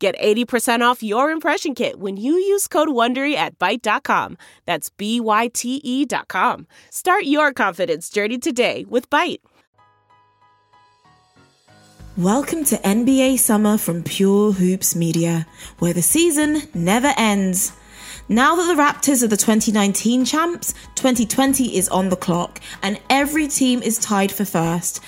Get 80% off your impression kit when you use code WONDERY at Byte.com. That's B-Y-T-E dot com. Start your confidence journey today with Byte. Welcome to NBA Summer from Pure Hoops Media, where the season never ends. Now that the Raptors are the 2019 champs, 2020 is on the clock, and every team is tied for first.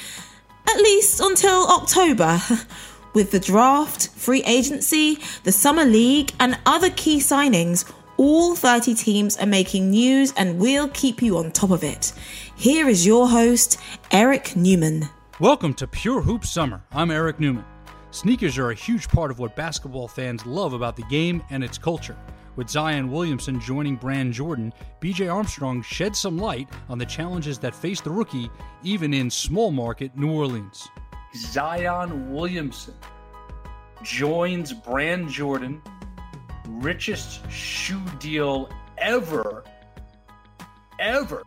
At least until October. With the draft, free agency, the summer league, and other key signings, all 30 teams are making news and we'll keep you on top of it. Here is your host, Eric Newman. Welcome to Pure Hoop Summer. I'm Eric Newman. Sneakers are a huge part of what basketball fans love about the game and its culture. With Zion Williamson joining Brand Jordan, BJ Armstrong shed some light on the challenges that face the rookie, even in small market New Orleans. Zion Williamson joins Brand Jordan, richest shoe deal ever, ever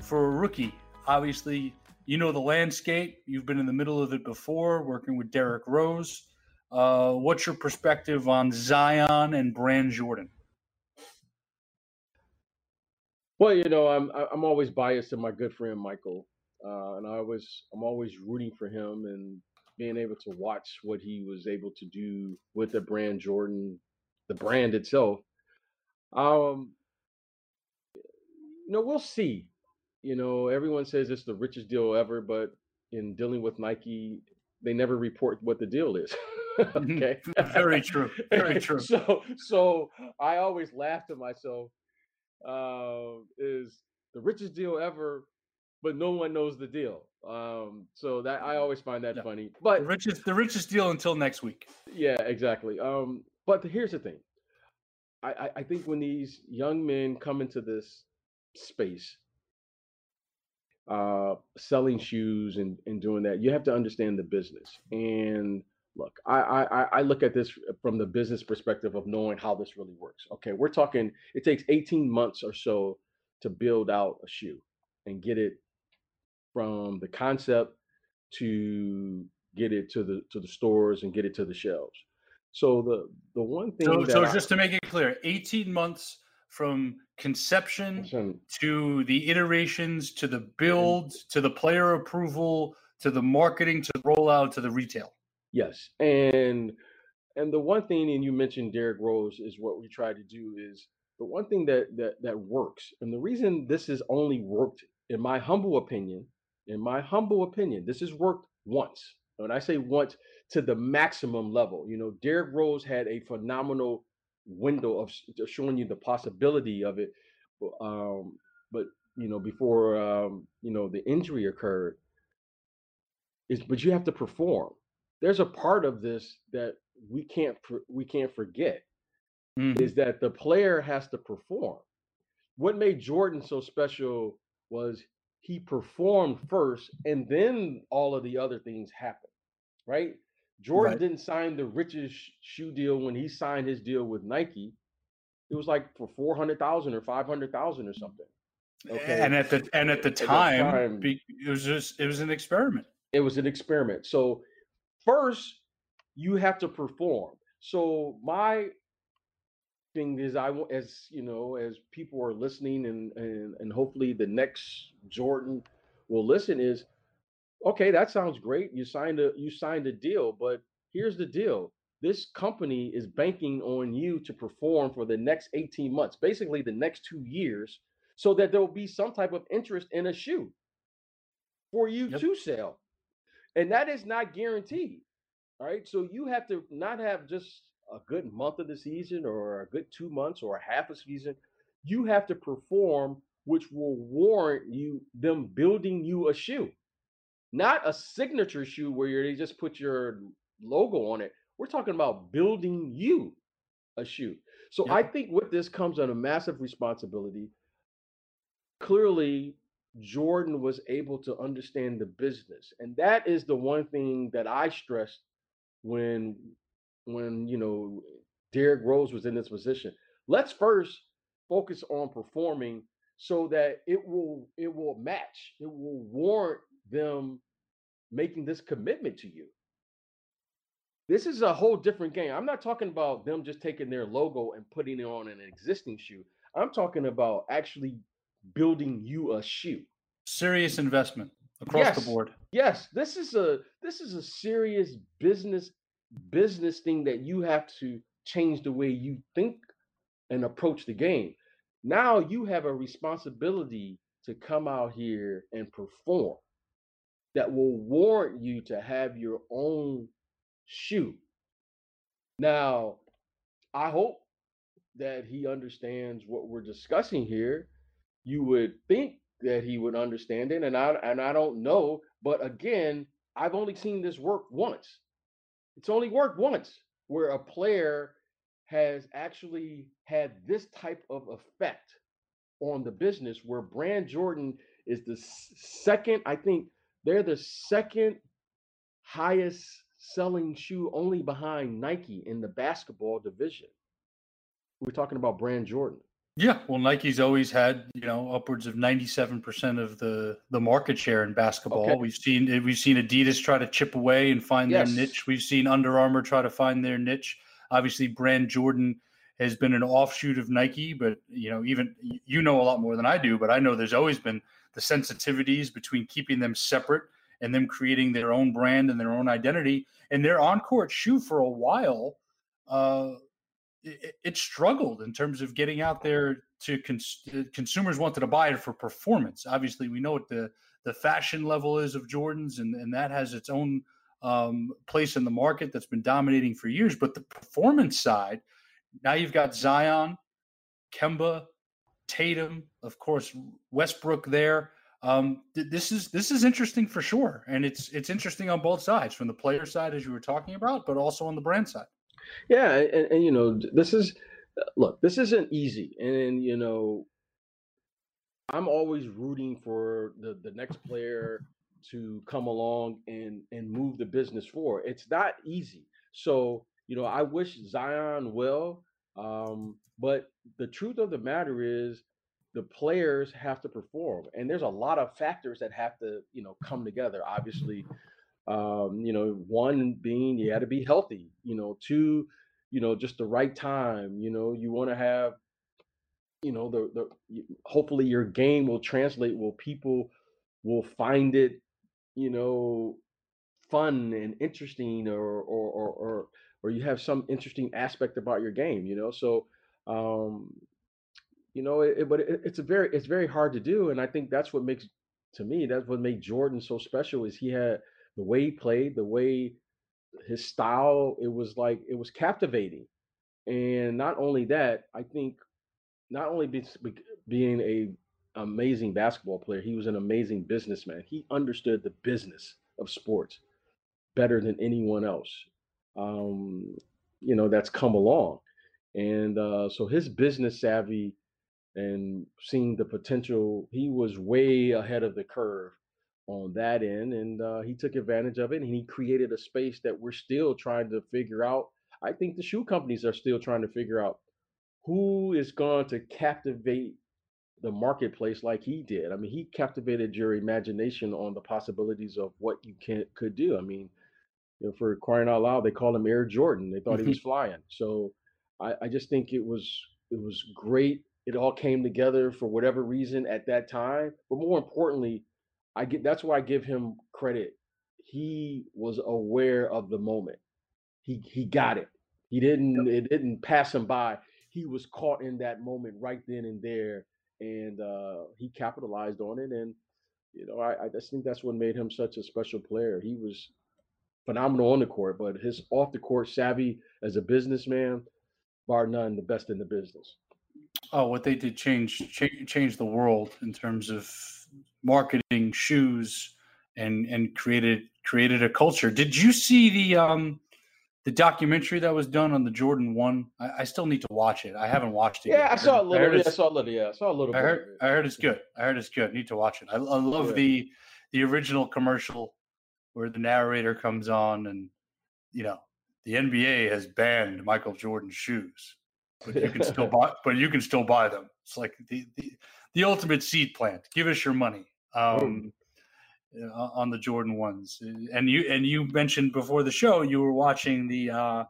for a rookie. Obviously, you know the landscape. You've been in the middle of it before, working with Derrick Rose. Uh, what's your perspective on Zion and Brand Jordan? Well, you know, I'm I'm always biased to my good friend Michael uh, and I was I'm always rooting for him and being able to watch what he was able to do with the brand Jordan, the brand itself. Um, you know, we'll see. You know, everyone says it's the richest deal ever, but in dealing with Nike, they never report what the deal is. Mm-hmm. okay, very true, very true. so, so I always laugh to myself. Uh, is the richest deal ever but no one knows the deal. Um, so that I always find that yeah. funny. But the richest, the richest deal until next week. Yeah, exactly. Um, but here's the thing. I, I, I think when these young men come into this space, uh, selling shoes and, and doing that, you have to understand the business. And look, I, I I look at this from the business perspective of knowing how this really works. Okay, we're talking. It takes 18 months or so to build out a shoe and get it from the concept to get it to the to the stores and get it to the shelves. So the the one thing. So, so just to make it clear, eighteen months from conception to the iterations to the build to the player approval to the marketing to the rollout to the retail. Yes, and and the one thing, and you mentioned Derrick Rose, is what we try to do is the one thing that that that works, and the reason this has only worked, in my humble opinion, in my humble opinion, this has worked once. When I say once, to the maximum level. You know, Derrick Rose had a phenomenal window of showing you the possibility of it. Um, but you know, before um, you know the injury occurred, is but you have to perform. There's a part of this that we can't we can't forget mm. is that the player has to perform. What made Jordan so special was he performed first and then all of the other things happened right? Jordan right. didn't sign the richest shoe deal when he signed his deal with nike. It was like for 400000 or 500000 or something okay? And at the and at the time, at time it was just it was an experiment. It was an experiment. So first you have to perform. So my thing is I as you know as people are listening and and and hopefully the next Jordan. Will listen is okay that sounds great. You signed a you signed a deal but here's the deal. This company is banking on you to perform for the next 18 months basically the next 2 years so that there will be some type of interest in a shoe for you yep. to sell. And that is not guaranteed all right? So you have to not have just a good month of the season or a good two months or a half a season, you have to perform, which will warrant you them building you a shoe, not a signature shoe where they just put your logo on it. We're talking about building you a shoe. So Yep. I think with this comes on a massive responsibility. Clearly, Jordan was able to understand the business, and that is the one thing that I stressed when when you know Derrick Rose was in this position. Let's first focus on performing so that it will it will match. It will warrant them making this commitment to you. This is a whole different game. I'm not talking about them just taking their logo and putting it on an existing shoe. I'm talking about actually building you a shoe. Serious investment across the board. Yes, this is a this is a serious business business thing that you have to change the way you think and approach the game. Now you have a responsibility to come out here and perform that will warrant you to have your own shoe. Now, I hope that he understands what we're discussing here. You would think that he would understand it, and I and I don't know. But again, I've only seen this work once. It's only worked once where a player has actually had this type of effect on the business. Where Brand Jordan is the second, I think they're the second highest selling shoe, only behind Nike in the basketball division. We're talking about Brand Jordan. Yeah, well, Nike's always had you know upwards of ninety-seven percent of the the market share in basketball. Okay. We've seen we've seen Adidas try to chip away and find Yes. their niche. We've seen Under Armour try to find their niche. Obviously, Brand Jordan has been an offshoot of Nike, but you know even you know a lot more than I do. But I know there's always been the sensitivities between keeping them separate and them creating their own brand and their own identity. And their on-court shoe for a while. Uh, it, it struggled in terms of getting out there to cons- uh, consumers wanted to buy it for performance. Obviously, we know what the the fashion level is of Jordans, and and that has its own um, place in the market that's been dominating for years. But the performance side, now you've got Zion, Kemba, Tatum, of course Westbrook there. Um, th- this is this is interesting for sure, and it's it's interesting on both sides, from the player side as you were talking about, but also on the brand side. Yeah, and, and you know, this is look, this isn't easy, and you know, I'm always rooting for the the next player to come along and and move the business forward. It's not easy, so you know, I wish Zion well, um, but the truth of the matter is, the players have to perform, and there's a lot of factors that have to you know come together. Obviously, um, you know, one being you got to be healthy, you know, two, you know, just the right time, you know, you want to have, you know, the, the, hopefully your game will translate, will people will find it, you know, fun and interesting or, or, or, or, or you have some interesting aspect about your game, you know? So, um, you know, it, it- but it, it's a very, it's very hard to do. And I think that's what makes, to me, that's what made Jordan so special is he had, the way he played, the way his style, it was like it was captivating. And not only that, I think not only be, be- being a amazing basketball player, he was an amazing businessman. He understood the business of sports better than anyone else. Um, you know, that's come along. And uh, so his business savvy and seeing the potential, he was way ahead of the curve on that end, and uh, he took advantage of it, and he created a space that we're still trying to figure out. I think the shoe companies are still trying to figure out who is going to captivate the marketplace like he did. I mean, he captivated your imagination on the possibilities of what you can could do. I mean, you know, for crying out loud, they called him Air Jordan. They thought he was mm-hmm. flying. So I, I just think it was it was great. It all came together for whatever reason at that time. But more importantly, I get that's why I give him credit. He was aware of the moment. He he got it. He didn't it didn't pass him by. He was caught in that moment right then and there, and uh, he capitalized on it. And you know, I, I just think that's what made him such a special player. He was phenomenal on the court, but his off the court savvy as a businessman, bar none, the best in the business. Oh, what they did change cha- change the world in terms of marketing shoes and and created created a culture. Did you see the um the documentary that was done on the Jordan One. I, I still need to watch it. I haven't watched it. Yeah, yet. I saw a little. heard Yeah, I saw a little. Yeah, I saw a little. I heard. I heard it's good. I heard it's good. Need to watch it. I, I love Yeah. the the original commercial where the narrator comes on and you know the NBA has banned Michael Jordan's shoes, but you can still buy. But you can still buy them. It's like the the, the ultimate seed plant. Give us your money. Um, uh, on the Jordan ones, and you and you mentioned before the show you were watching the uh,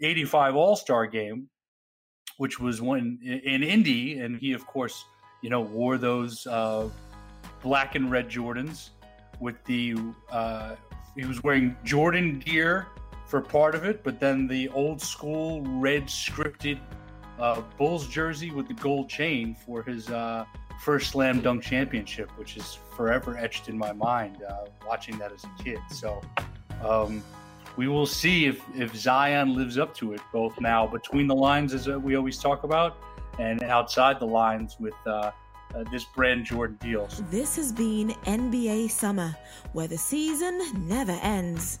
'85 All Star game, which was when in Indy, and he of course you know wore those uh, black and red Jordans with the uh, he was wearing Jordan gear for part of it, but then the old school red scripted uh, Bulls jersey with the gold chain for his uh, first slam dunk championship, which is forever etched in my mind. Uh, watching that as a kid, so um, we will see if if Zion lives up to it, both now between the lines as uh, we always talk about, and outside the lines with. Uh, uh, this brand Jordan deal. This has been NBA Summer, where the season never ends.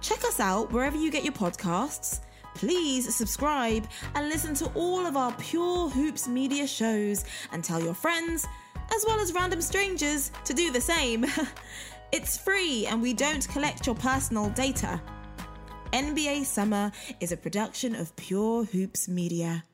Check us out wherever you get your podcasts. Please subscribe and listen to all of our Pure Hoops media shows and tell your friends, as well as random strangers, to do the same. it's free and we don't collect your personal data. NBA Summer is a production of Pure Hoops Media.